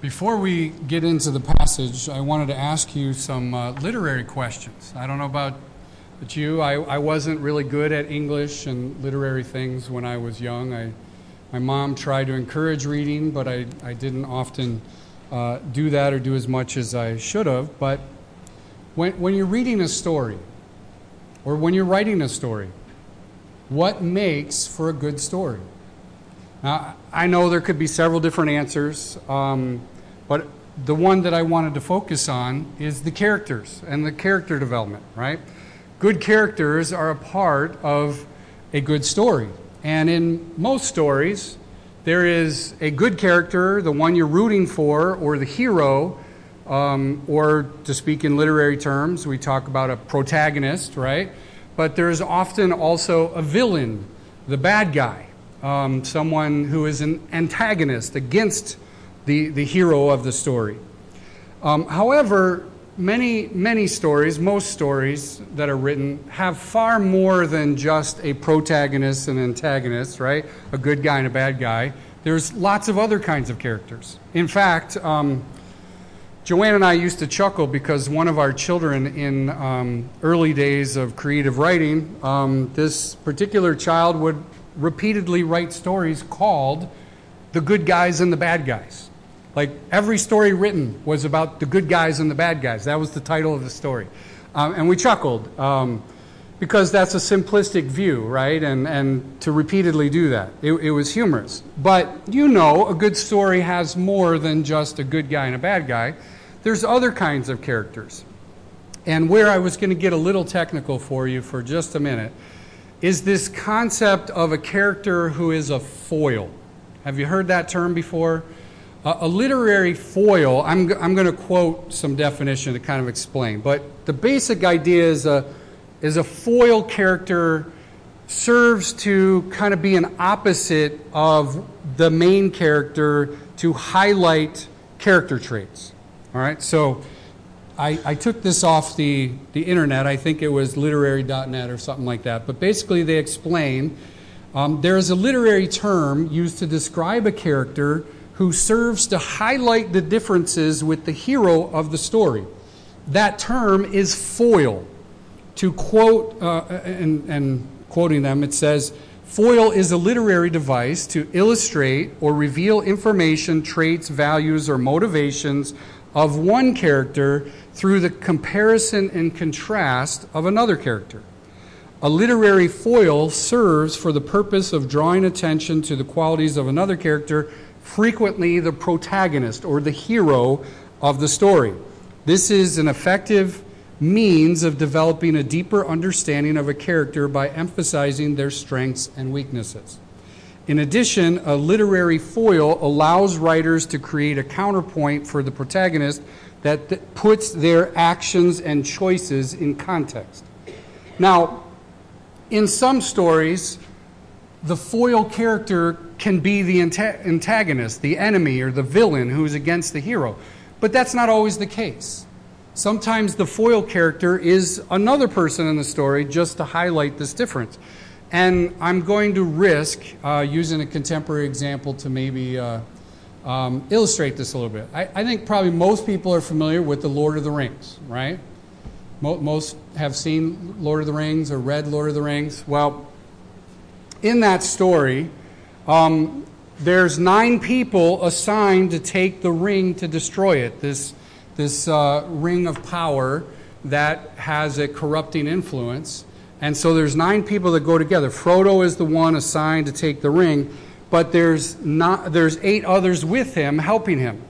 Before we get into the passage, I wanted to ask you some uh, literary questions. I don't know about but you. I, I wasn't really good at English and literary things when I was young. I, my mom tried to encourage reading, but I, I didn't often uh, do that or do as much as I should have. But when, when you're reading a story, or when you're writing a story, what makes for a good story? Now, I know there could be several different answers, um, but the one that I wanted to focus on is the characters and the character development, right? Good characters are a part of a good story. And in most stories, there is a good character, the one you're rooting for, or the hero, um, or to speak in literary terms, we talk about a protagonist, right? But there's often also a villain, the bad guy um, someone who is an antagonist against the, the hero of the story. Um, however, many, many stories, most stories that are written, have far more than just a protagonist and antagonist, right? A good guy and a bad guy. There's lots of other kinds of characters. In fact, um, Joanne and I used to chuckle because one of our children in um, early days of creative writing, um, this particular child would repeatedly write stories called The Good Guys and the Bad Guys. Like every story written was about the good guys and the bad guys. That was the title of the story. Um, and we chuckled um, because that's a simplistic view, right? And, and to repeatedly do that, it, it was humorous. But you know, a good story has more than just a good guy and a bad guy, there's other kinds of characters. And where I was going to get a little technical for you for just a minute is this concept of a character who is a foil. Have you heard that term before? Uh, a literary foil, I'm, I'm going to quote some definition to kind of explain, but the basic idea is a, is a foil character serves to kind of be an opposite of the main character to highlight character traits. All right, so I, I, took this off the, the internet. I think it was literary.net or something like that. But basically, they explain um, there is a literary term used to describe a character who serves to highlight the differences with the hero of the story. That term is foil. To quote, uh, and, and quoting them, it says, Foil is a literary device to illustrate or reveal information, traits, values, or motivations of one character through the comparison and contrast of another character. A literary foil serves for the purpose of drawing attention to the qualities of another character, frequently the protagonist or the hero of the story. This is an effective means of developing a deeper understanding of a character by emphasizing their strengths and weaknesses. In addition, a literary foil allows writers to create a counterpoint for the protagonist that th- puts their actions and choices in context. Now, in some stories, the foil character can be the antagonist, the enemy, or the villain who's against the hero. But that's not always the case. Sometimes the foil character is another person in the story just to highlight this difference. And I'm going to risk uh, using a contemporary example to maybe uh, um, illustrate this a little bit. I, I, think probably most people are familiar with the Lord of the Rings, right? Mo- most have seen Lord of the Rings or read Lord of the Rings. Well, in that story, um, there's nine people assigned to take the ring to destroy it. This this uh, ring of power that has a corrupting influence. And so there's nine people that go together. Frodo is the one assigned to take the ring but there's, not, there's eight others with him helping him.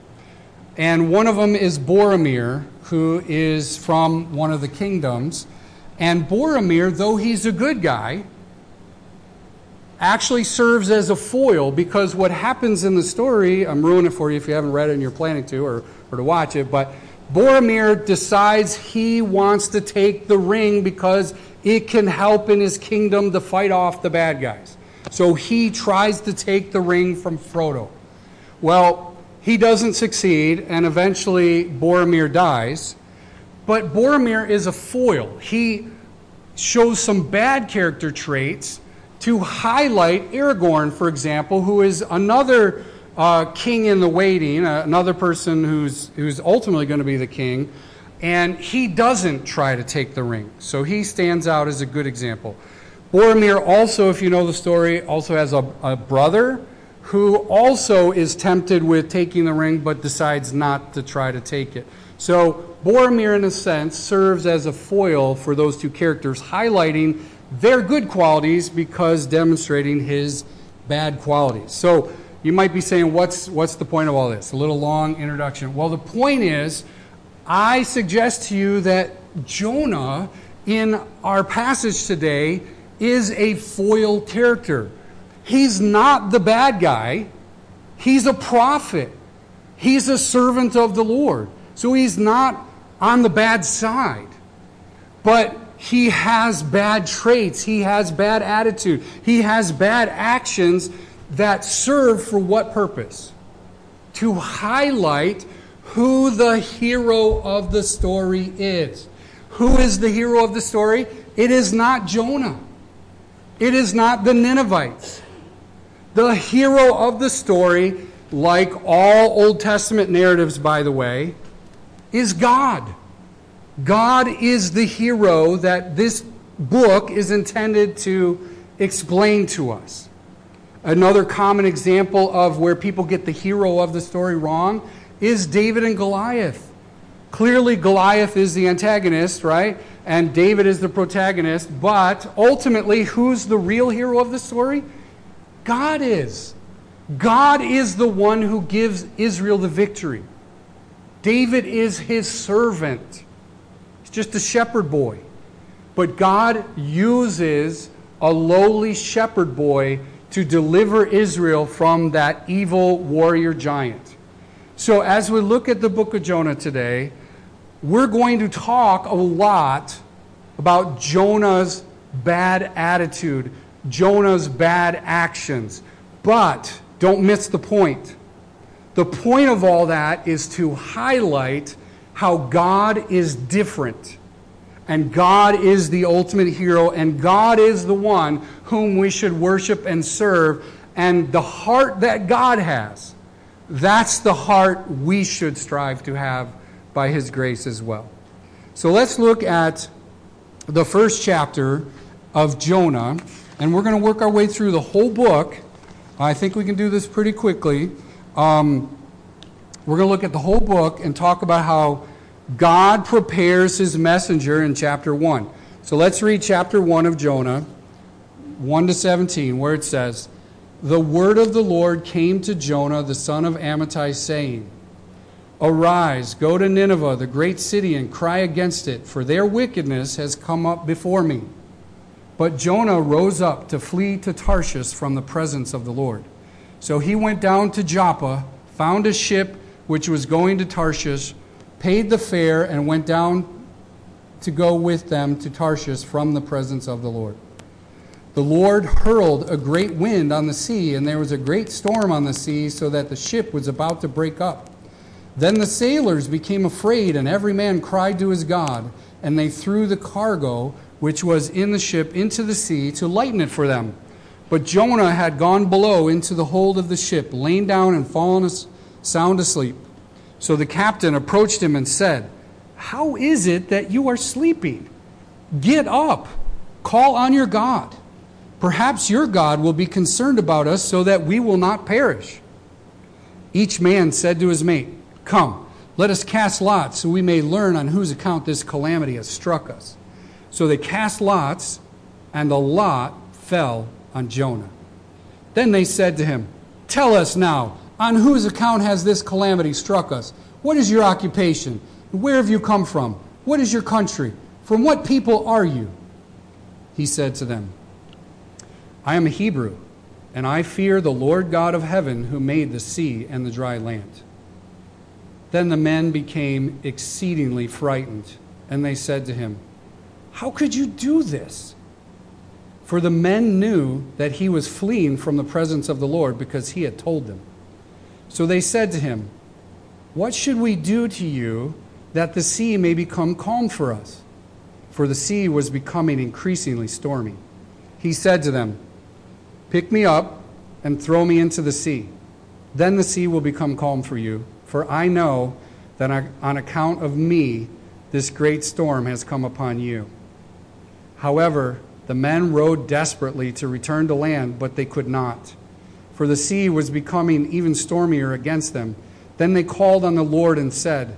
And one of them is Boromir, who is from one of the kingdoms. And Boromir, though he's a good guy, actually serves as a foil because what happens in the story, I'm ruining it for you if you haven't read it and you're planning to or, or to watch it, but Boromir decides he wants to take the ring because it can help in his kingdom to fight off the bad guys. So he tries to take the ring from Frodo. Well, he doesn't succeed, and eventually Boromir dies. But Boromir is a foil. He shows some bad character traits to highlight Aragorn, for example, who is another a king in the waiting, uh, another person who's, who's ultimately going to be the king, and he doesn't try to take the ring. So he stands out as a good example. Boromir also, if you know the story, also has a, a brother who also is tempted with taking the ring but decides not to try to take it. So Boromir, in a sense, serves as a foil for those two characters, highlighting their good qualities because demonstrating his bad qualities. So you might be saying, what's, what's the point of all this? A little long introduction. Well, the point is, I suggest to you that Jonah in our passage today is a foil character. He's not the bad guy, he's a prophet, he's a servant of the Lord. So he's not on the bad side. But he has bad traits, he has bad attitude, he has bad actions that serve for what purpose? To highlight who the hero of the story is. Who is the hero of the story? It is not Jonah. It is not the Ninevites. The hero of the story, like all Old Testament narratives, by the way, is God. God is the hero that this book is intended to explain to us. Another common example of where people get the hero of the story wrong is David and Goliath. Clearly, Goliath is the antagonist, right? And David is the protagonist. But ultimately, who's the real hero of the story? God is. God is the one who gives Israel the victory. David is his servant. He's just a shepherd boy. But God uses a lowly shepherd boy to deliver Israel from that evil warrior giant. So, as we look at the book of Jonah today, we're going to talk a lot about Jonah's bad attitude, Jonah's bad actions. But don't miss the point. The point of all that is to highlight how God is different and God is the ultimate hero, and God is the one whom we should worship and serve. And the heart that God has, that's the heart we should strive to have by His grace as well. So let's look at the first chapter of Jonah, and we're going to work our way through the whole book. I think we can do this pretty quickly. Um, we're going to look at the whole book and talk about how God prepares his messenger in chapter 1. So let's read chapter 1 of Jonah, 1 to 17, where it says, The word of the Lord came to Jonah, the son of Amittai, saying, Arise, go to Nineveh, the great city, and cry against it, for their wickedness has come up before me. But Jonah rose up to flee to Tarshish from the presence of the Lord. So he went down to Joppa, found a ship which was going to Tarshish paid the fare, and went down to go with them to Tarshish from the presence of the Lord. The Lord hurled a great wind on the sea, and there was a great storm on the sea, so that the ship was about to break up. Then the sailors became afraid, and every man cried to his God, and they threw the cargo which was in the ship into the sea to lighten it for them. But Jonah had gone below into the hold of the ship, lain down and fallen sound asleep. So the captain approached him and said, How is it that you are sleeping? Get up, call on your God. Perhaps your God will be concerned about us so that we will not perish. Each man said to his mate, Come, let us cast lots so we may learn on whose account this calamity has struck us. So they cast lots, and the lot fell on Jonah. Then they said to him, Tell us now, on whose account has this calamity struck us? What is your occupation? Where have you come from? What is your country? From what people are you? He said to them, I am a Hebrew, and I fear the Lord God of heaven who made the sea and the dry land. Then the men became exceedingly frightened, and they said to him, How could you do this? For the men knew that he was fleeing from the presence of the Lord because he had told them. So they said to him, What should we do to you that the sea may become calm for us? For the sea was becoming increasingly stormy. He said to them, Pick me up and throw me into the sea, Then the sea will become calm for you, for I know that on account of me, this great storm has come upon you. However, the men rowed desperately to return to land, but they could not, for the sea was becoming even stormier against them. Then they called on the Lord and said,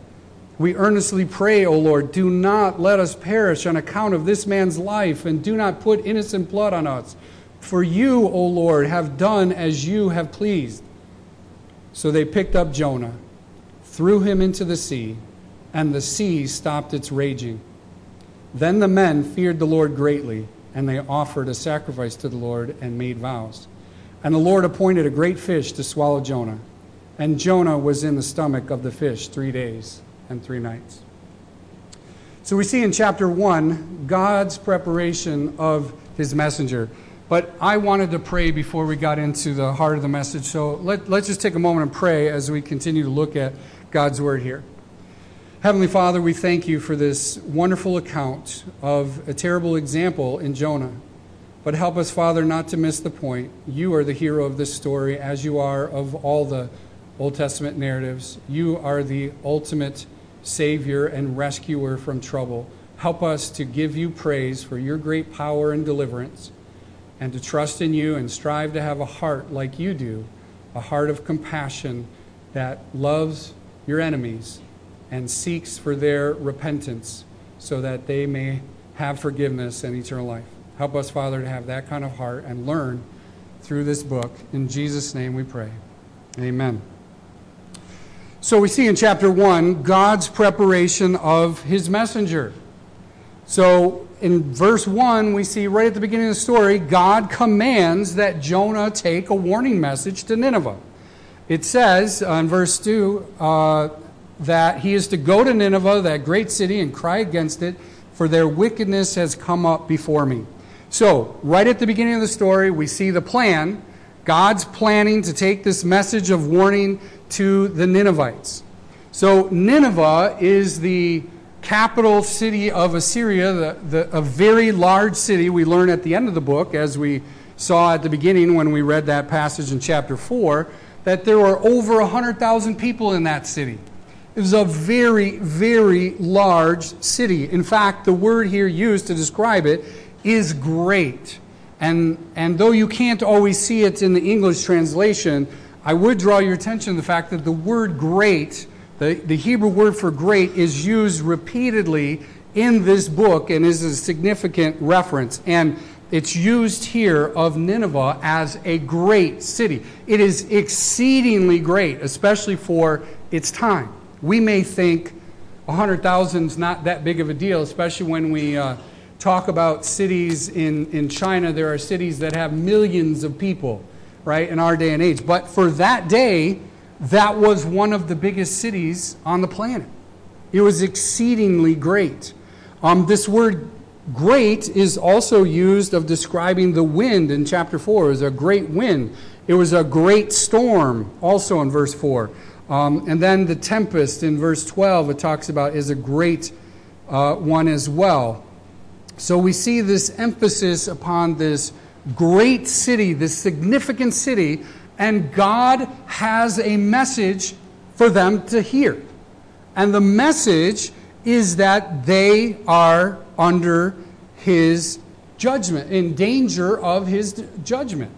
We earnestly pray, O Lord, do not let us perish on account of this man's life, and do not put innocent blood on us. For you, O Lord, have done as you have pleased. So they picked up Jonah, threw him into the sea, and the sea stopped its raging. Then the men feared the Lord greatly, and they offered a sacrifice to the Lord and made vows. And the Lord appointed a great fish to swallow Jonah. And Jonah was in the stomach of the fish three days and three nights. So we see in chapter 1 God's preparation of his messenger. But I wanted to pray before we got into the heart of the message. So let, let's just take a moment and pray as we continue to look at God's word here. Heavenly Father, we thank you for this wonderful account of a terrible example in Jonah. But help us, Father, not to miss the point. You are the hero of this story, as you are of all the Old Testament narratives. You are the ultimate Savior and rescuer from trouble. Help us to give you praise for your great power and deliverance and to trust in you and strive to have a heart like you do, a heart of compassion that loves your enemies and seeks for their repentance so that they may have forgiveness and eternal life. Help us, Father, to have that kind of heart and learn through this book. In Jesus' name we pray. Amen. So we see in chapter 1 God's preparation of his messenger. So in verse 1, we see right at the beginning of the story, God commands that Jonah take a warning message to Nineveh. It says in verse 2 uh, that he is to go to Nineveh, that great city, and cry against it, for their wickedness has come up before me. So, right at the beginning of the story, we see the plan. God's planning to take this message of warning to the Ninevites. So, Nineveh is the capital city of Assyria, the, the, a very large city. We learn at the end of the book, as we saw at the beginning when we read that passage in chapter 4, that there were over 100,000 people in that city. It was a very, very large city. In fact, the word here used to describe it is great. And, and though you can't always see it in the English translation, I would draw your attention to the fact that the word great the, the Hebrew word for great is used repeatedly in this book and is a significant reference. And it's used here of Nineveh as a great city. It is exceedingly great, especially for its time. We may think 100,000 is not that big of a deal, especially when we uh, talk about cities in, in China. There are cities that have millions of people, right, in our day and age. But for that day, that was one of the biggest cities on the planet. It was exceedingly great. Um, this word great is also used of describing the wind in chapter 4. It was a great wind. It was a great storm, also in verse 4. Um, and then the tempest in verse 12, it talks about is a great uh, one as well. So we see this emphasis upon this great city, this significant city and God has a message for them to hear. And the message is that they are under his judgment, in danger of his judgment.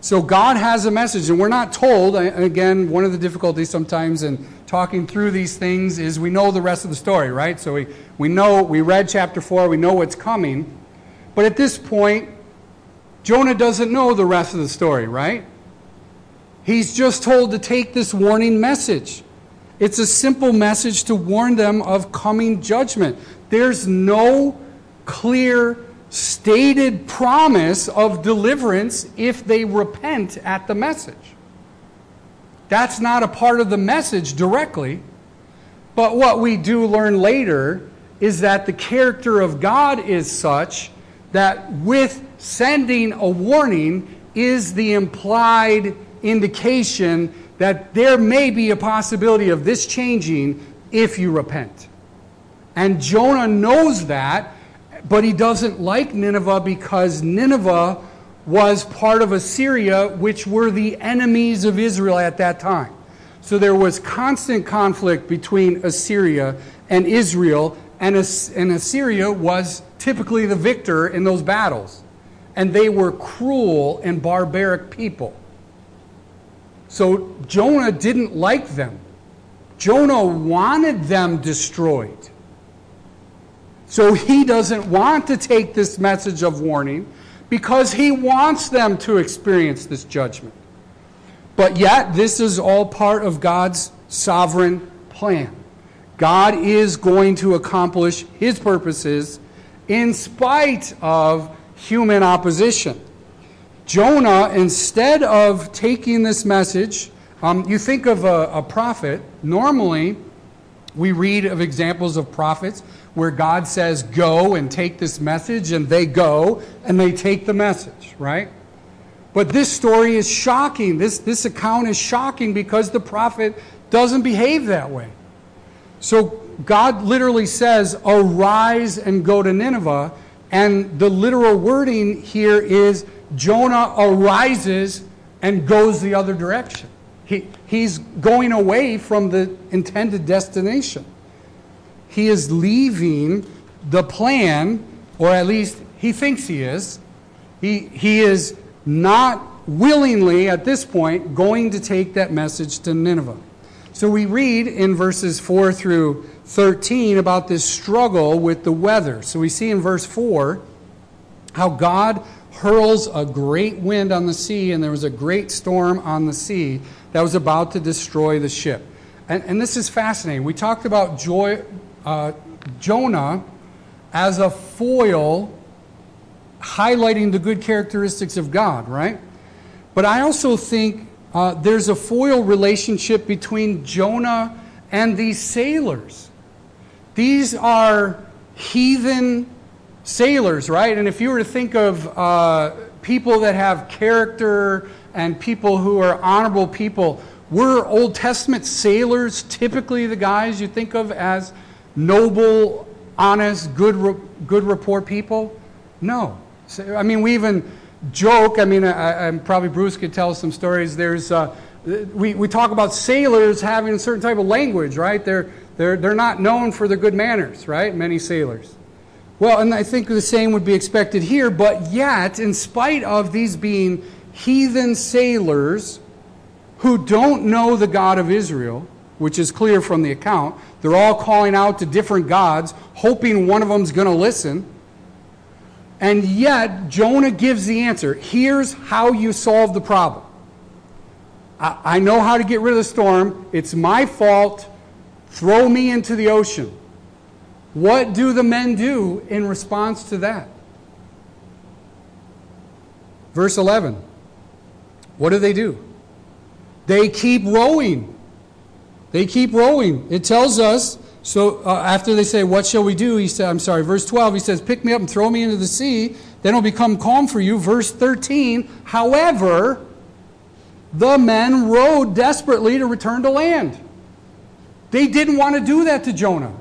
So God has a message, and we're not told. Again, one of the difficulties sometimes in talking through these things is we know the rest of the story, right? So we, we know, we read chapter 4, we know what's coming. But at this point, Jonah doesn't know the rest of the story, right? He's just told to take this warning message. It's a simple message to warn them of coming judgment. There's no clear stated promise of deliverance if they repent at the message. That's not a part of the message directly. But what we do learn later is that the character of God is such that with sending a warning is the implied indication that there may be a possibility of this changing if you repent. And Jonah knows that, but he doesn't like Nineveh because Nineveh was part of Assyria, which were the enemies of Israel at that time. So there was constant conflict between Assyria and Israel, and, Assyria was typically the victor in those battles. And they were cruel and barbaric people. So Jonah didn't like them. Jonah wanted them destroyed. So he doesn't want to take this message of warning because he wants them to experience this judgment. But yet, this is all part of God's sovereign plan. God is going to accomplish his purposes in spite of human opposition. Jonah, instead of taking this message, um, you think of a, a prophet, normally we read of examples of prophets where God says, Go and take this message, and they go and they take the message, right? But this story is shocking. This, this account is shocking because the prophet doesn't behave that way. So God literally says, Arise and go to Nineveh. And the literal wording here is Jonah arises and goes the other direction. He, he's going away from the intended destination. He is leaving the plan, or at least he thinks he is. He, he is not willingly, at this point, going to take that message to Nineveh. So we read in verses 4 through 13 about this struggle with the weather. So we see in verse 4 how God hurls a great wind on the sea, and there was a great storm on the sea that was about to destroy the ship. And, and this is fascinating. We talked about joy, uh, Jonah as a foil highlighting the good characteristics of God, right? But I also think uh, there's a foil relationship between Jonah and these sailors. These are heathen sailors, right? And if you were to think of uh, people that have character and people who are honorable people, were Old Testament sailors typically the guys you think of as noble, honest, good, good report people? No. I mean, we even joke. I mean, I, I, probably Bruce could tell some stories. There's, uh, we, we talk about sailors having a certain type of language, right? They're, they're, they're not known for their good manners, right? Many sailors. Well, and I think the same would be expected here, but yet, in spite of these being heathen sailors who don't know the God of Israel, which is clear from the account, they're all calling out to different gods, hoping one of them's going to listen. And yet, Jonah gives the answer. Here's how you solve the problem. I, know how to get rid of the storm. It's my fault. Throw me into the ocean. What do the men do in response to that? Verse 11. What do they do? They keep rowing. They keep rowing. It tells us so uh, after they say, What shall we do? He said, I'm sorry, verse 12, he says, Pick me up and throw me into the sea, then it'll become calm for you. Verse 13, however, the men rowed desperately to return to land. They didn't want to do that to Jonah.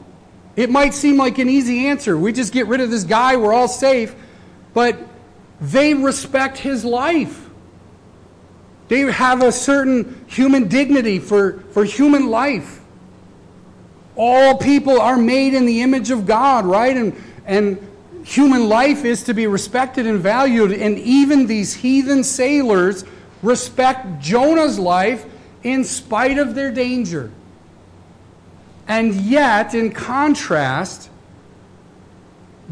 It might seem like an easy answer. We just get rid of this guy, we're all safe. But they respect his life. They have a certain human dignity for, for human life. All people are made in the image of God, right? And, and human life is to be respected and valued. And even these heathen sailors respect Jonah's life in spite of their danger. And yet, in contrast,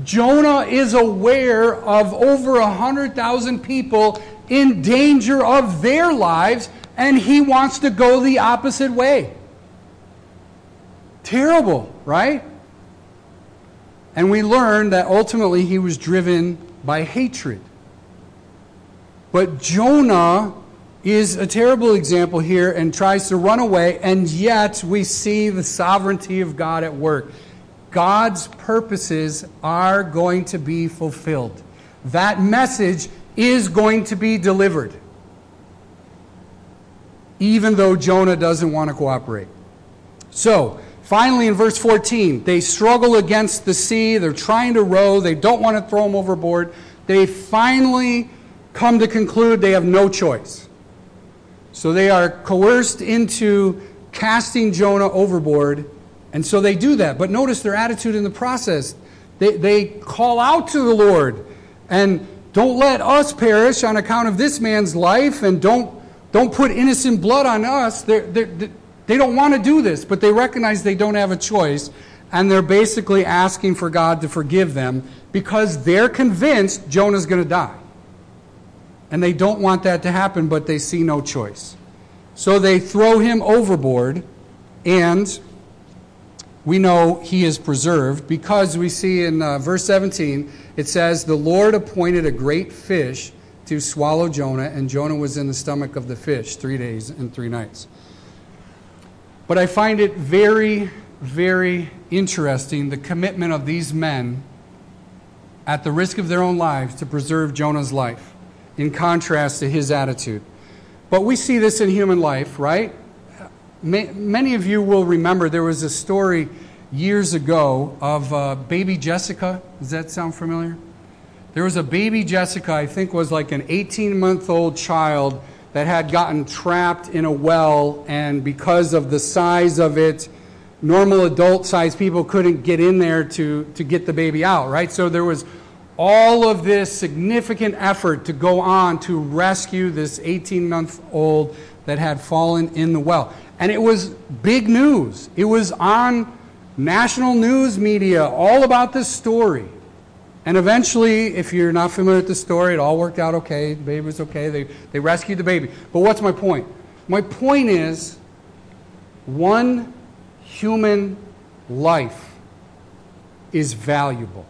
Jonah is aware of over 100,000 people in danger of their lives, and he wants to go the opposite way. Terrible, right? And we learn that ultimately he was driven by hatred. But Jonah is a terrible example here and tries to run away, and yet we see the sovereignty of God at work. God's purposes are going to be fulfilled. That message is going to be delivered, even though Jonah doesn't want to cooperate. So, Finally, in verse 14, they struggle against the sea. They're trying to row. They don't want to throw them overboard. They finally come to conclude they have no choice. So they are coerced into casting Jonah overboard, and so they do that. But notice their attitude in the process. They, they call out to the Lord and don't let us perish on account of this man's life, and don't, don't put innocent blood on us. They're, they're, they don't want to do this, but they recognize they don't have a choice, and they're basically asking for God to forgive them because they're convinced Jonah's going to die. And they don't want that to happen, but they see no choice. So they throw him overboard, and we know he is preserved because we see in uh, verse 17 it says, The Lord appointed a great fish to swallow Jonah, and Jonah was in the stomach of the fish three days and three nights. But I find it very, very interesting the commitment of these men at the risk of their own lives to preserve Jonah's life, in contrast to his attitude. But we see this in human life, right? Many of you will remember there was a story years ago of uh, baby Jessica. Does that sound familiar? There was a baby Jessica, I think was like an 18 month old child that had gotten trapped in a well, and because of the size of it, normal adult sized people couldn't get in there to, to get the baby out, right? So there was all of this significant effort to go on to rescue this 18 month old that had fallen in the well. And it was big news. It was on national news media all about this story. And eventually, if you're not familiar with the story, it all worked out okay. The baby was okay. They, they rescued the baby. But what's my point? My point is one human life is valuable.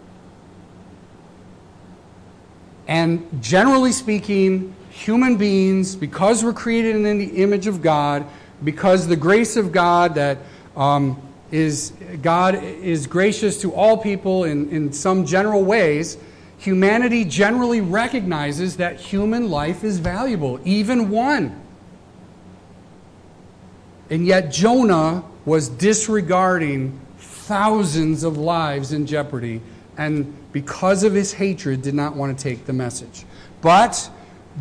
And generally speaking, human beings, because we're created in the image of God, because the grace of God that um, is God is gracious to all people in, in some general ways, humanity generally recognizes that human life is valuable, even one. And yet Jonah was disregarding thousands of lives in jeopardy and because of his hatred did not want to take the message. But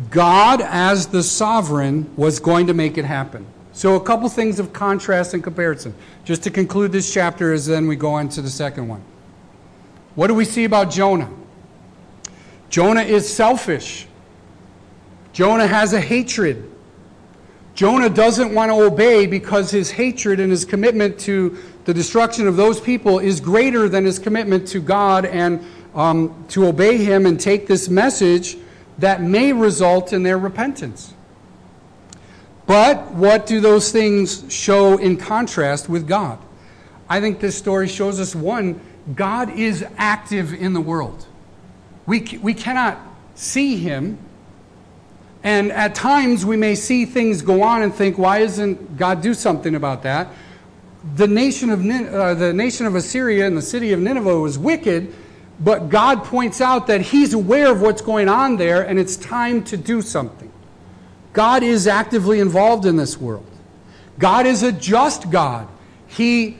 God, as the sovereign, was going to make it happen. So, a couple things of contrast and comparison. Just to conclude this chapter, as then we go on to the second one. What do we see about Jonah? Jonah is selfish. Jonah has a hatred. Jonah doesn't want to obey because his hatred and his commitment to the destruction of those people is greater than his commitment to God and um, to obey him and take this message that may result in their repentance. But what do those things show in contrast with God? I think this story shows us one, God is active in the world. We, we cannot see him. And at times we may see things go on and think, why isn't God do something about that? The nation of uh, the nation of Assyria and the city of Nineveh was wicked, but God points out that He's aware of what's going on there, and it's time to do something. God is actively involved in this world. God is a just God. He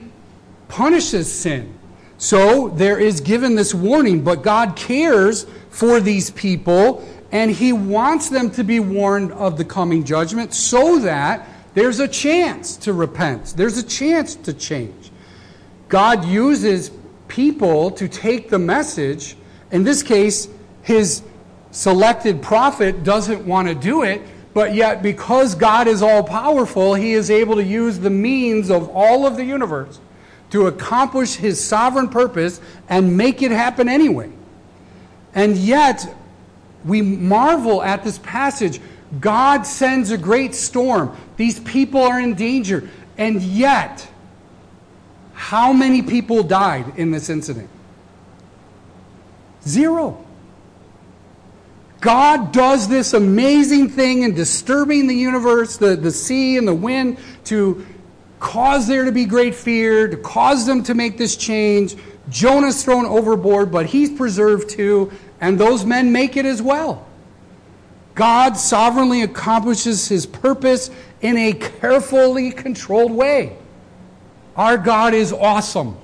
punishes sin. So there is given this warning, but God cares for these people, and He wants them to be warned of the coming judgment so that there's a chance to repent, there's a chance to change. God uses people to take the message. In this case, his selected prophet doesn't want to do it, but yet because God is all powerful, he is able to use the means of all of the universe to accomplish his sovereign purpose and make it happen anyway. And yet, we marvel at this passage. God sends a great storm. These people are in danger. And yet, how many people died in this incident? Zero. God does this amazing thing in disturbing the universe, the, the sea and the wind, to cause there to be great fear, to cause them to make this change. Jonah's thrown overboard, but he's preserved too, and those men make it as well. God sovereignly accomplishes his purpose in a carefully controlled way. Our God is awesome.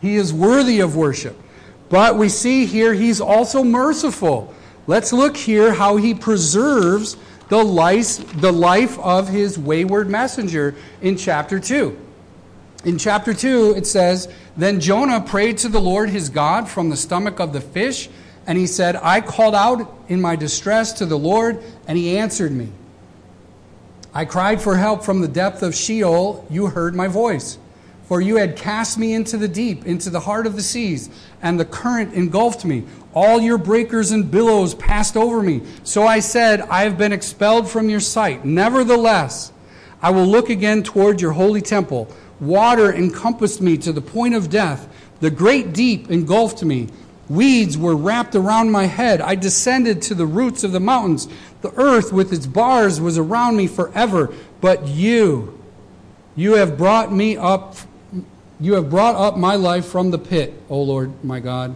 He is worthy of worship. But we see here he's also merciful. let's look here how he preserves the life, the life of his wayward messenger in chapter 2. In chapter 2, it says, Then Jonah prayed to the Lord his God from the stomach of the fish, and he said, I called out in my distress to the Lord, and he answered me. I cried for help from the depth of Sheol. You heard my voice. For you had cast me into the deep, into the heart of the seas, and the current engulfed me. All your breakers and billows passed over me. So I said, I have been expelled from your sight. Nevertheless, I will look again toward your holy temple. Water encompassed me to the point of death. The great deep engulfed me. Weeds were wrapped around my head. I descended to the roots of the mountains. The earth with its bars was around me forever. But you, you have brought me up you have brought up my life from the pit, O Lord my God.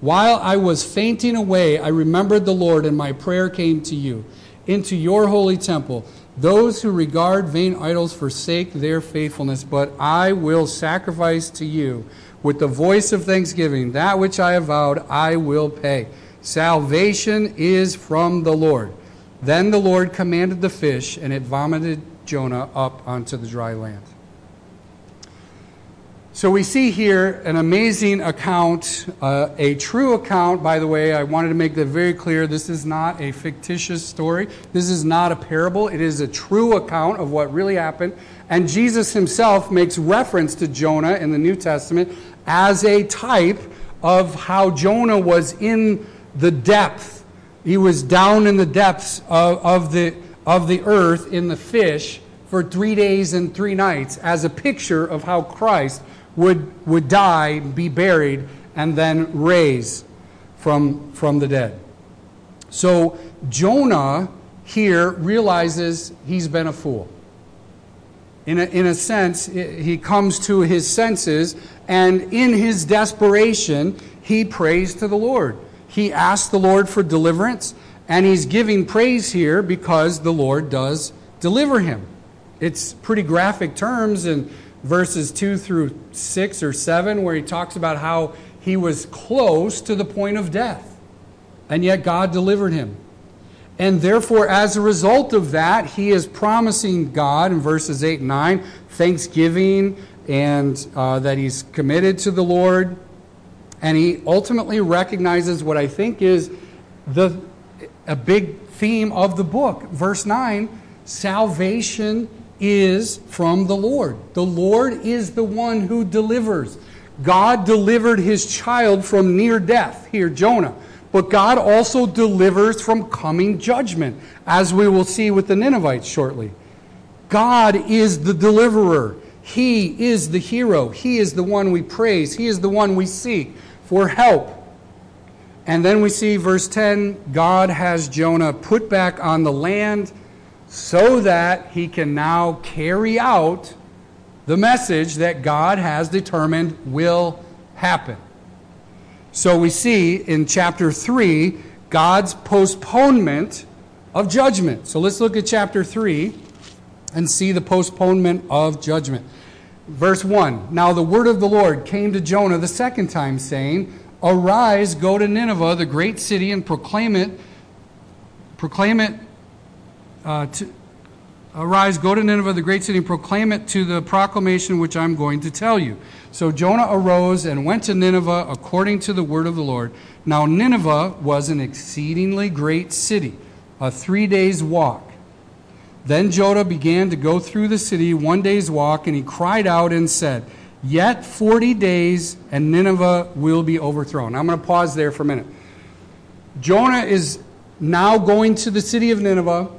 While I was fainting away, I remembered the Lord, and my prayer came to you, into your holy temple. Those who regard vain idols forsake their faithfulness, but I will sacrifice to you with the voice of thanksgiving. That which I have vowed, I will pay. Salvation is from the Lord. Then the Lord commanded the fish, and it vomited Jonah up onto the dry land. So we see here an amazing account, uh, a true account, by the way. I wanted to make that very clear. This is not a fictitious story. This is not a parable. It is a true account of what really happened. And Jesus himself makes reference to Jonah in the New Testament as a type of how Jonah was in the depth. He was down in the depths of, of, the, of the earth in the fish for three days and three nights as a picture of how Christ would, would die, be buried, and then raise from, from the dead. So Jonah here realizes he's been a fool. In a, in a sense, he comes to his senses, and in his desperation, he prays to the Lord. He asks the Lord for deliverance, and he's giving praise here because the Lord does deliver him. It's pretty graphic terms, and verses 2 through 6 or 7, where he talks about how he was close to the point of death, and yet God delivered him. And therefore, as a result of that, he is promising God in verses 8 and 9 thanksgiving and uh, that he's committed to the Lord. And he ultimately recognizes what I think is the, a big theme of the book. Verse 9 salvation is from the Lord. The Lord is the one who delivers. God delivered his child from near death, here, Jonah. But God also delivers from coming judgment, as we will see with the Ninevites shortly. God is the deliverer. He is the hero. He is the one we praise. He is the one we seek for help. And then we see verse 10 God has Jonah put back on the land so that he can now carry out the message that God has determined will happen. So we see in chapter 3 God's postponement of judgment. So let's look at chapter 3 and see the postponement of judgment. Verse 1 Now the word of the Lord came to Jonah the second time, saying, Arise, go to Nineveh, the great city, and proclaim it, proclaim it uh, to, Arise, go to Nineveh, the great city, and proclaim it to the proclamation which I'm going to tell you. So Jonah arose and went to Nineveh according to the word of the Lord. Now, Nineveh was an exceedingly great city, a three days' walk. Then Jonah began to go through the city one day's walk, and he cried out and said, Yet 40 days, and Nineveh will be overthrown. I'm going to pause there for a minute. Jonah is now going to the city of Nineveh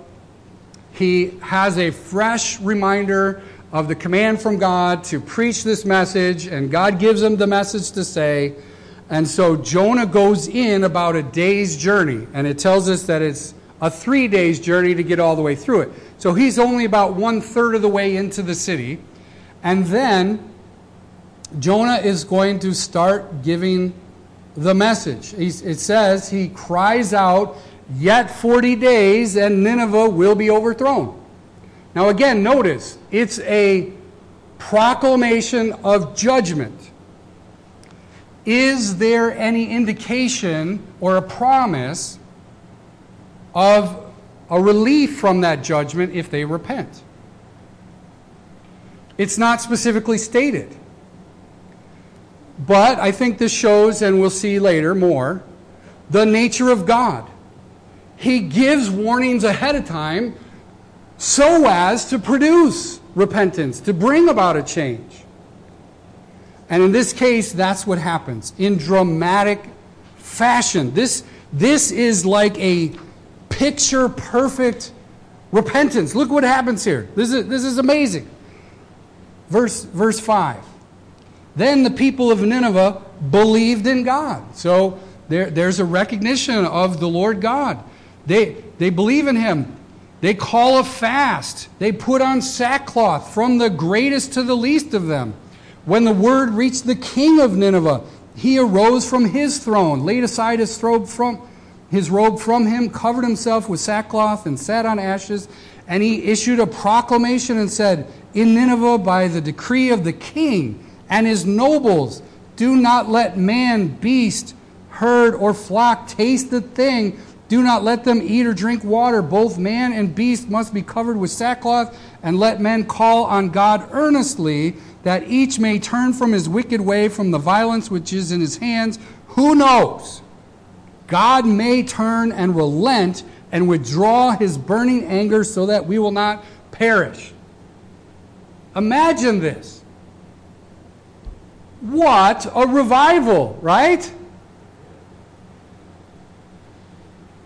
he has a fresh reminder of the command from God to preach this message, and God gives him the message to say. And so Jonah goes in about a day's journey, and it tells us that it's a three days journey to get all the way through it. So he's only about one third of the way into the city. And then Jonah is going to start giving the message. He's, it says he cries out Yet 40 days and Nineveh will be overthrown. Now, again, notice it's a proclamation of judgment. Is there any indication or a promise of a relief from that judgment if they repent. It's not specifically stated. But I think this shows, and we'll see later more, the nature of God. He gives warnings ahead of time so as to produce repentance, to bring about a change. And in this case, that's what happens in dramatic fashion. This, this is like a picture perfect repentance. Look what happens here. This is, this is amazing. Verse, verse 5. Then the people of Nineveh believed in God. So there, there's a recognition of the Lord God. They, they believe in Him. They call a fast. They put on sackcloth from the greatest to the least of them. When the word reached the king of Nineveh, he arose from his throne, laid aside his from, his robe from him, covered himself with sackcloth, and sat on ashes. And he issued a proclamation and said, In Nineveh, by the decree of the king and his nobles, do not let man, beast, herd, or flock taste the thing do not let them eat or drink water. Both man and beast must be covered with sackcloth, and let men call on God earnestly, that each may turn from his wicked way, from the violence which is in his hands. Who knows? God may turn and relent and withdraw his burning anger so that we will not perish. Imagine this. What a revival, right?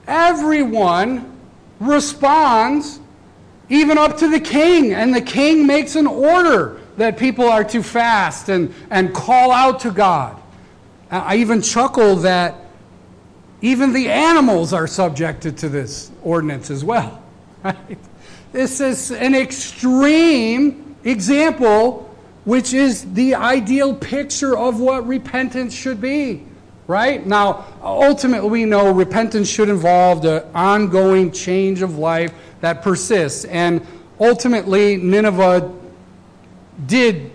Everyone responds, even up to the king. And the king makes an order that people are to fast and, and call out to God. I even chuckle that even the animals are subjected to this ordinance as well. Right? This is an extreme example, which is the ideal picture of what repentance should be right? Now, ultimately, we know repentance should involve the ongoing change of life that persists. And ultimately, Nineveh did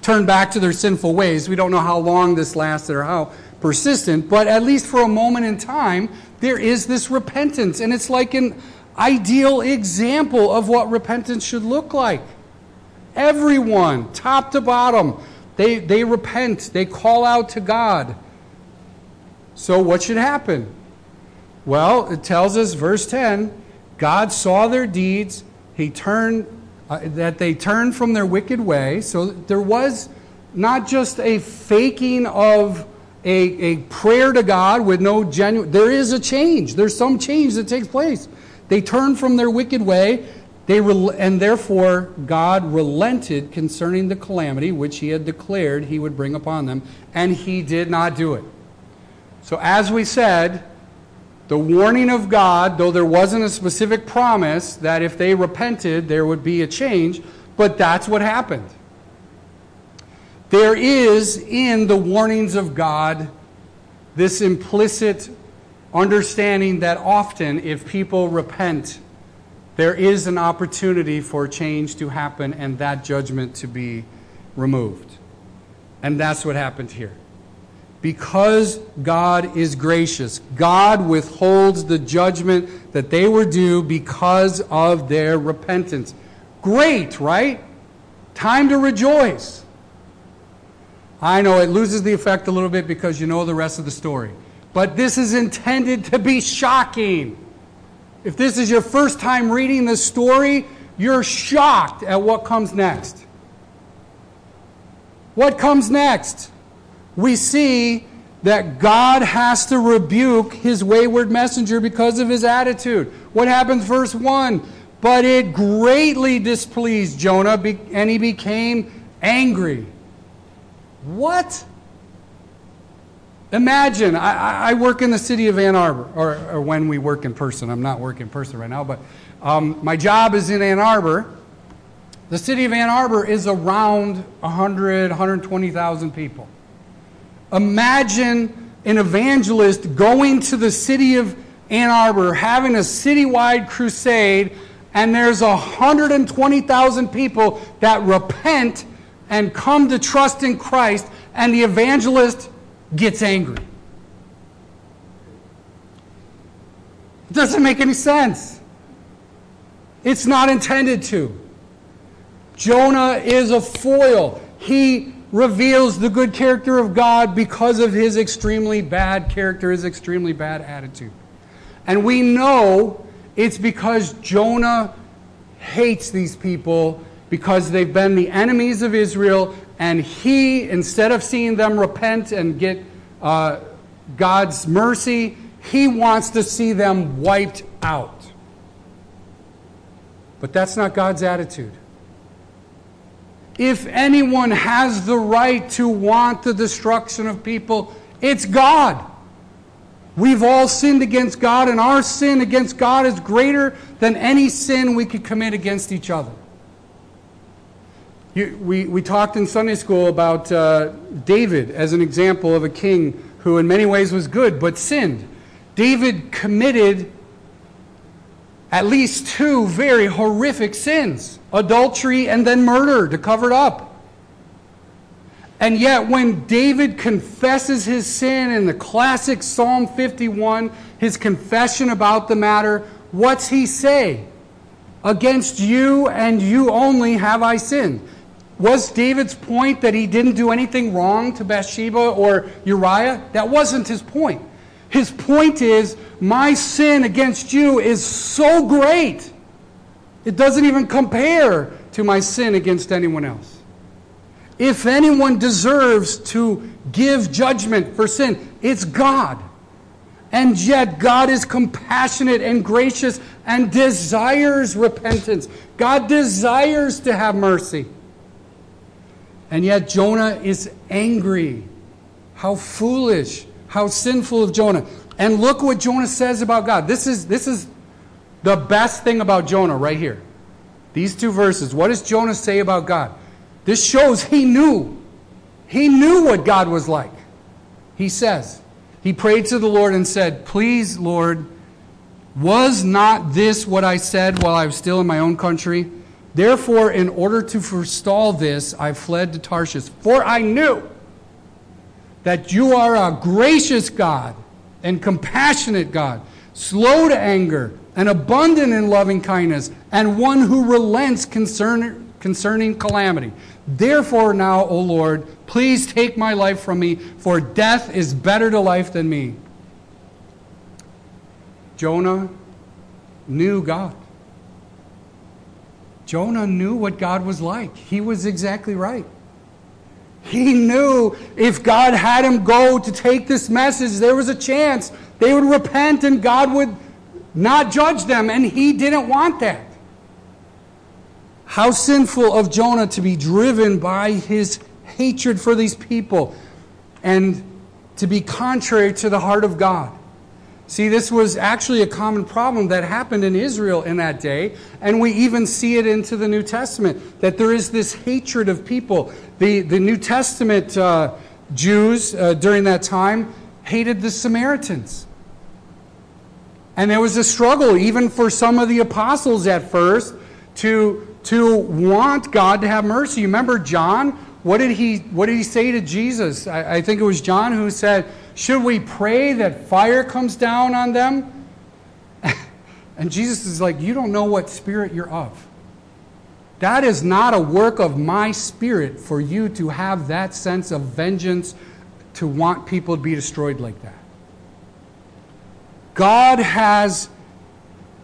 turn back to their sinful ways. We don't know how long this lasted or how persistent, but at least for a moment in time, there is this repentance. And it's like an ideal example of what repentance should look like. Everyone, top to bottom, they, they repent, they call out to God. So, what should happen? Well, it tells us, verse 10 God saw their deeds, He turned, uh, that they turned from their wicked way. So, there was not just a faking of a, a prayer to God with no genuine, there is a change. There's some change that takes place. They turned from their wicked way. They and therefore God relented concerning the calamity which he had declared he would bring upon them, and he did not do it. So, as we said, the warning of God, though there wasn't a specific promise that if they repented, there would be a change, but that's what happened. There is in the warnings of God this implicit understanding that often, if people repent, there is an opportunity for change to happen and that judgment to be removed. And that's what happened here because God is gracious. God withholds the judgment that they were due because of their repentance. Great, right? Time to rejoice. I know it loses the effect a little bit because you know the rest of the story. But this is intended to be shocking. If this is your first time reading this story, you're shocked at what comes next. What comes next? We see that God has to rebuke his wayward messenger because of his attitude. What happens, verse 1? But it greatly displeased Jonah, and he became angry. What? Imagine, I, I, work in the city of Ann Arbor, or, or, when we work in person. I'm not working in person right now, but um, my job is in Ann Arbor. The city of Ann Arbor is around 100, 120,000 people. Imagine an evangelist going to the city of Ann Arbor, having a citywide crusade, and there's 120,000 people that repent and come to trust in Christ, and the evangelist gets angry. It doesn't make any sense. It's not intended to. Jonah is a foil. He reveals the good character of God because of his extremely bad character, his extremely bad attitude. And we know it's because Jonah hates these people because they've been the enemies of Israel, and he, instead of seeing them repent and get uh, God's mercy, he wants to see them wiped out. But that's not God's attitude. If anyone has the right to want the destruction of people, it's God. We've all sinned against God, and our sin against God is greater than any sin we could commit against each other. You, we, we talked in Sunday school about uh, David as an example of a king who, in many ways, was good but sinned. David committed at least two very horrific sins adultery and then murder to cover it up. And yet, when David confesses his sin in the classic Psalm 51, his confession about the matter, what's he say? Against you and you only have I sinned. Was David's point that he didn't do anything wrong to Bathsheba or Uriah? That wasn't his point. His point is, my sin against you is so great, it doesn't even compare to my sin against anyone else. If anyone deserves to give judgment for sin, it's God. And yet, God is compassionate and gracious and desires repentance. God desires to have mercy. And yet, Jonah is angry. How foolish how sinful of Jonah. And look what Jonah says about God. This is, this is the best thing about Jonah right here. These two verses. What does Jonah say about God? This shows he knew. He knew what God was like. He says, He prayed to the Lord and said, Please, Lord, was not this what I said while I was still in my own country? Therefore, in order to forestall this, I fled to Tarshish, for I knew that you are a gracious God and compassionate God, slow to anger and abundant in loving kindness, and one who relents concern, concerning calamity. Therefore, now, O Lord, please take my life from me, for death is better to life than me. Jonah knew God. Jonah knew what God was like. He was exactly right. He knew if God had him go to take this message, there was a chance they would repent and God would not judge them, and he didn't want that. How sinful of Jonah to be driven by his hatred for these people and to be contrary to the heart of God. See, this was actually a common problem that happened in Israel in that day, and we even see it into the New Testament that there is this hatred of people. The, the New Testament uh, Jews uh, during that time hated the Samaritans. And there was a struggle, even for some of the apostles at first, to, to want God to have mercy. You remember John? What did he, what did he say to Jesus? I, I think it was John who said, should we pray that fire comes down on them? and Jesus is like, You don't know what spirit you're of. That is not a work of my spirit for you to have that sense of vengeance to want people to be destroyed like that. God has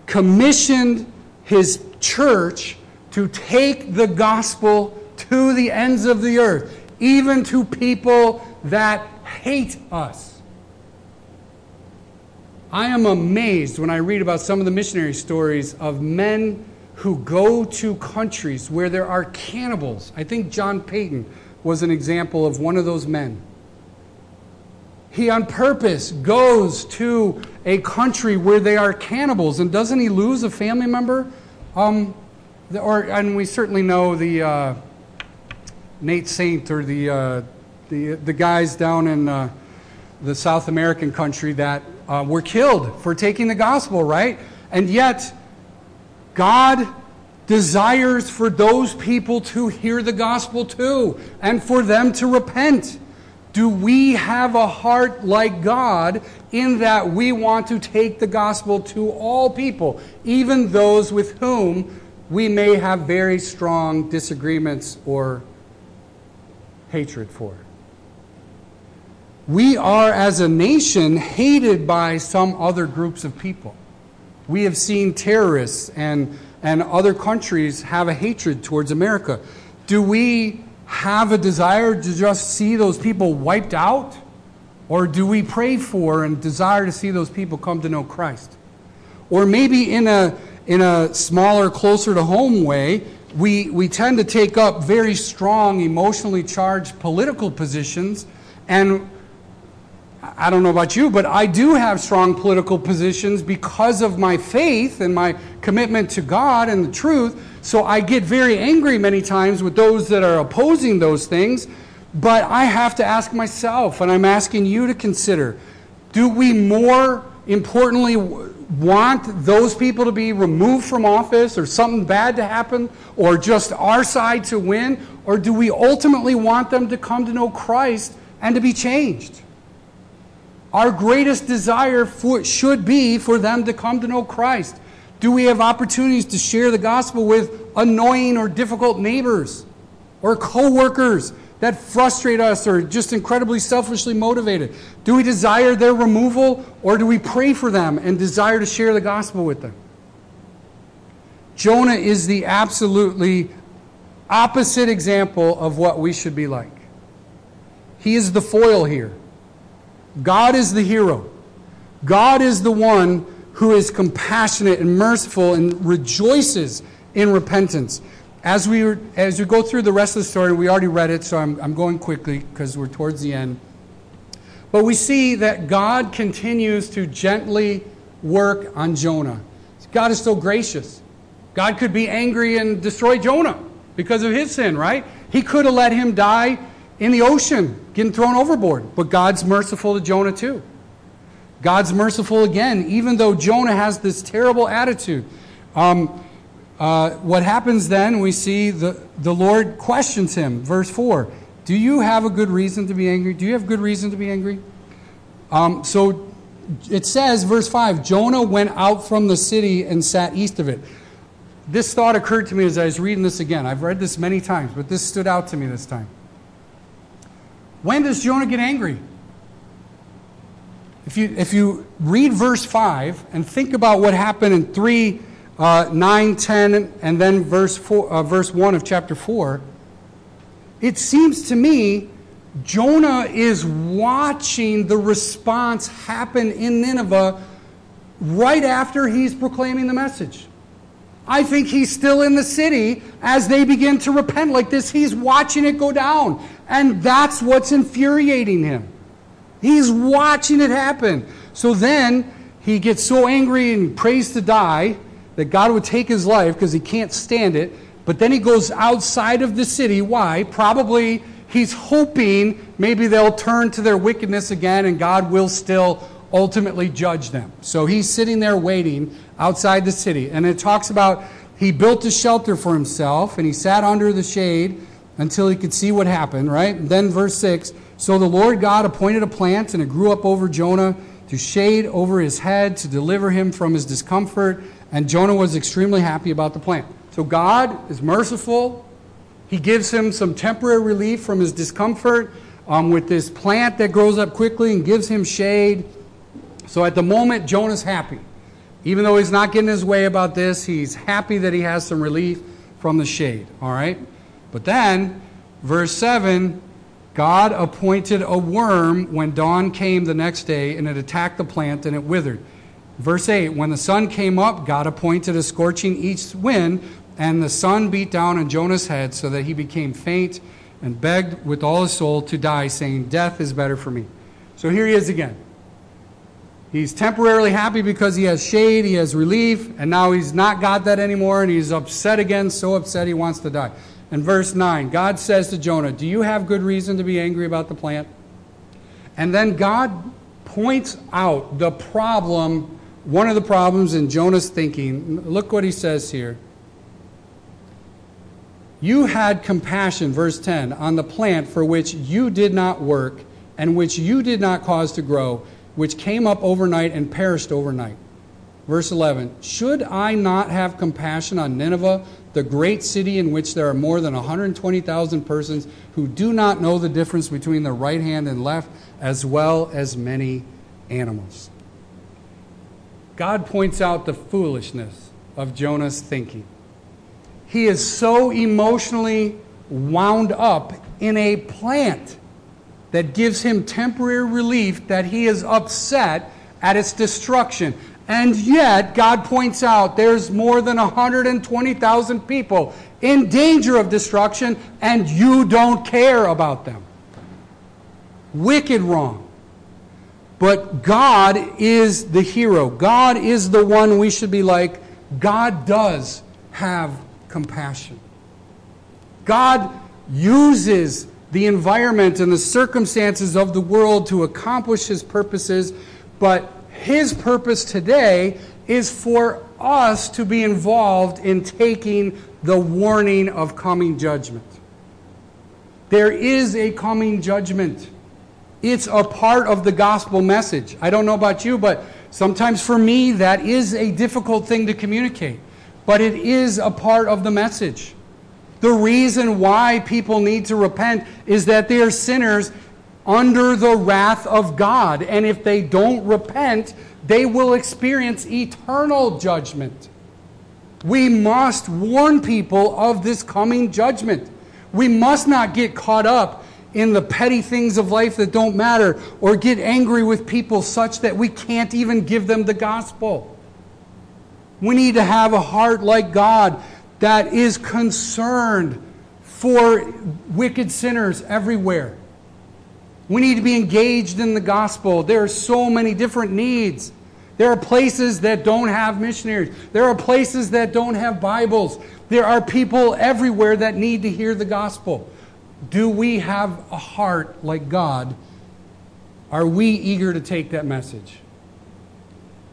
commissioned his church to take the gospel to the ends of the earth, even to people that hate us. I am amazed when I read about some of the missionary stories of men who go to countries where there are cannibals. I think John Paton was an example of one of those men. He on purpose goes to a country where they are cannibals, and doesn't he lose a family member? Um, or and we certainly know the uh, Nate Saint or the uh, the, the guys down in uh, the South American country that uh, were killed for taking the gospel, right? And yet, God desires for those people to hear the gospel too and for them to repent. Do we have a heart like God in that we want to take the gospel to all people, even those with whom we may have very strong disagreements or hatred for? We are, as a nation, hated by some other groups of people. We have seen terrorists and, and other countries have a hatred towards America. Do we have a desire to just see those people wiped out? Or do we pray for and desire to see those people come to know Christ? Or maybe in a, in a smaller, closer to home way, we, we tend to take up very strong, emotionally charged political positions. And I don't know about you, but I do have strong political positions because of my faith and my commitment to God and the truth. So I get very angry many times with those that are opposing those things. But I have to ask myself, and I'm asking you to consider do we more importantly want those people to be removed from office or something bad to happen or just our side to win? Or do we ultimately want them to come to know Christ and to be changed? Our greatest desire for, should be for them to come to know Christ. Do we have opportunities to share the gospel with annoying or difficult neighbors or coworkers that frustrate us or just incredibly selfishly motivated? Do we desire their removal or do we pray for them and desire to share the gospel with them? Jonah is the absolutely opposite example of what we should be like. He is the foil here. God is the hero. God is the one who is compassionate and merciful and rejoices in repentance. As we, as we go through the rest of the story, we already read it, so I'm, I'm going quickly because we're towards the end. But we see that God continues to gently work on Jonah. God is so gracious. God could be angry and destroy Jonah because of his sin, right? He could have let him die in the ocean, getting thrown overboard. But God's merciful to Jonah too. God's merciful again, even though Jonah has this terrible attitude. Um, uh, what happens then, we see the, the Lord questions him. Verse 4 Do you have a good reason to be angry? Do you have good reason to be angry? Um, so it says, verse 5 Jonah went out from the city and sat east of it. This thought occurred to me as I was reading this again. I've read this many times, but this stood out to me this time. When does Jonah get angry? If you, if you read verse 5 and think about what happened in 3, uh, 9, 10, and then verse, four, uh, verse 1 of chapter 4, it seems to me Jonah is watching the response happen in Nineveh right after he's proclaiming the message. I think he's still in the city as they begin to repent like this. He's watching it go down. And that's what's infuriating him. He's watching it happen. So then he gets so angry and prays to die that God would take his life because he can't stand it. But then he goes outside of the city. Why? Probably he's hoping maybe they'll turn to their wickedness again and God will still ultimately judge them. So he's sitting there waiting outside the city. And it talks about he built a shelter for himself and he sat under the shade until he could see what happened, right? And then verse 6 So the Lord God appointed a plant and it grew up over Jonah to shade over his head to deliver him from his discomfort. And Jonah was extremely happy about the plant. So God is merciful. He gives him some temporary relief from his discomfort um, with this plant that grows up quickly and gives him shade. So at the moment, Jonah's happy. Even though he's not getting his way about this, he's happy that he has some relief from the shade. All right? But then, verse 7 God appointed a worm when dawn came the next day, and it attacked the plant and it withered. Verse 8 When the sun came up, God appointed a scorching east wind, and the sun beat down on Jonah's head so that he became faint and begged with all his soul to die, saying, Death is better for me. So here he is again. He's temporarily happy because he has shade, he has relief, and now he's not got that anymore, and he's upset again, so upset he wants to die. And verse 9, God says to Jonah, Do you have good reason to be angry about the plant? And then God points out the problem, one of the problems in Jonah's thinking. Look what he says here. You had compassion, verse 10, on the plant for which you did not work and which you did not cause to grow, which came up overnight and perished overnight. Verse 11 Should I not have compassion on Nineveh, the great city in which there are more than 120,000 persons who do not know the difference between the right hand and left, as well as many animals? God points out the foolishness of Jonah's thinking. He is so emotionally wound up in a plant that gives him temporary relief that he is upset at its destruction. And yet, God points out there's more than 120,000 people in danger of destruction, and you don't care about them. Wicked wrong. But God is the hero. God is the one we should be like. God does have compassion. God uses the environment and the circumstances of the world to accomplish his purposes, but his purpose today is for us to be involved in taking the warning of coming judgment. There is a coming judgment. It's a part of the gospel message. I don't know about you, but sometimes for me, that is a difficult thing to communicate. But it is a part of the message. The reason why people need to repent is that they are sinners under the wrath of God. And if they don't repent, they will experience eternal judgment. We must warn people of this coming judgment. We must not get caught up in the petty things of life that don't matter or get angry with people such that we can't even give them the gospel. We need to have a heart like God that is concerned for wicked sinners everywhere. We need to be engaged in the gospel. There are so many different needs. There are places that don't have missionaries. There are places that don't have Bibles. There are people everywhere that need to hear the gospel. Do we have a heart like God? Are we eager to take that message?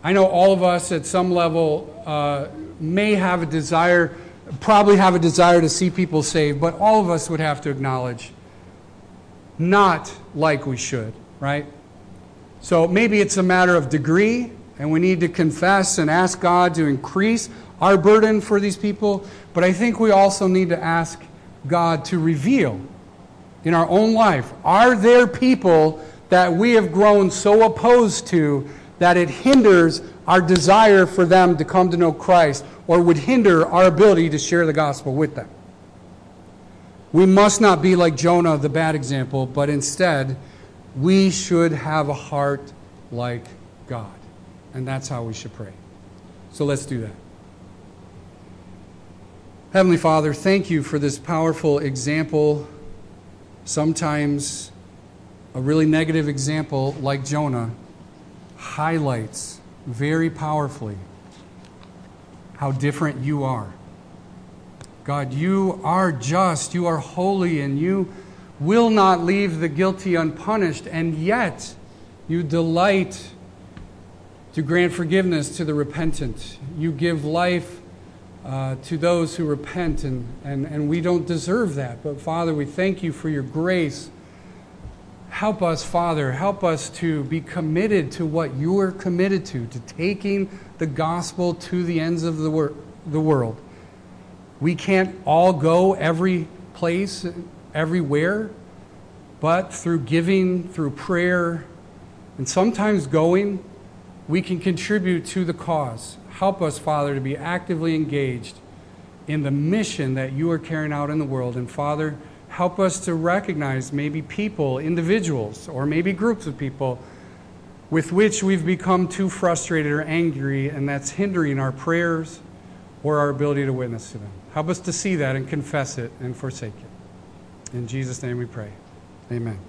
I know all of us at some level uh, may have a desire probably have a desire to see people saved, but all of us would have to acknowledge not like we should, right? So maybe it's a matter of degree, and we need to confess and ask God to increase our burden for these people, but I think we also need to ask God to reveal in our own life are there people that we have grown so opposed to that it hinders our desire for them to come to know Christ or would hinder our ability to share the gospel with them. We must not be like Jonah, the bad example, but instead, we should have a heart like God. And that's how we should pray. So let's do that. Heavenly Father, thank you for this powerful example. Sometimes a really negative example like Jonah highlights very powerfully how different you are. God, you are just, you are holy, and you will not leave the guilty unpunished, and yet you delight to grant forgiveness to the repentant. You give life uh, to those who repent, and, and, and we don't deserve that. But Father, we thank you for your grace. Help us, Father, help us to be committed to what you are committed to, to taking the gospel to the ends of the, wor- the world. We can't all go every place, everywhere, but through giving, through prayer, and sometimes going, we can contribute to the cause. Help us, Father, to be actively engaged in the mission that you are carrying out in the world. And Father, help us to recognize maybe people, individuals, or maybe groups of people with which we've become too frustrated or angry, and that's hindering our prayers or our ability to witness to them. Help us to see that and confess it and forsake it. In Jesus' name we pray. Amen.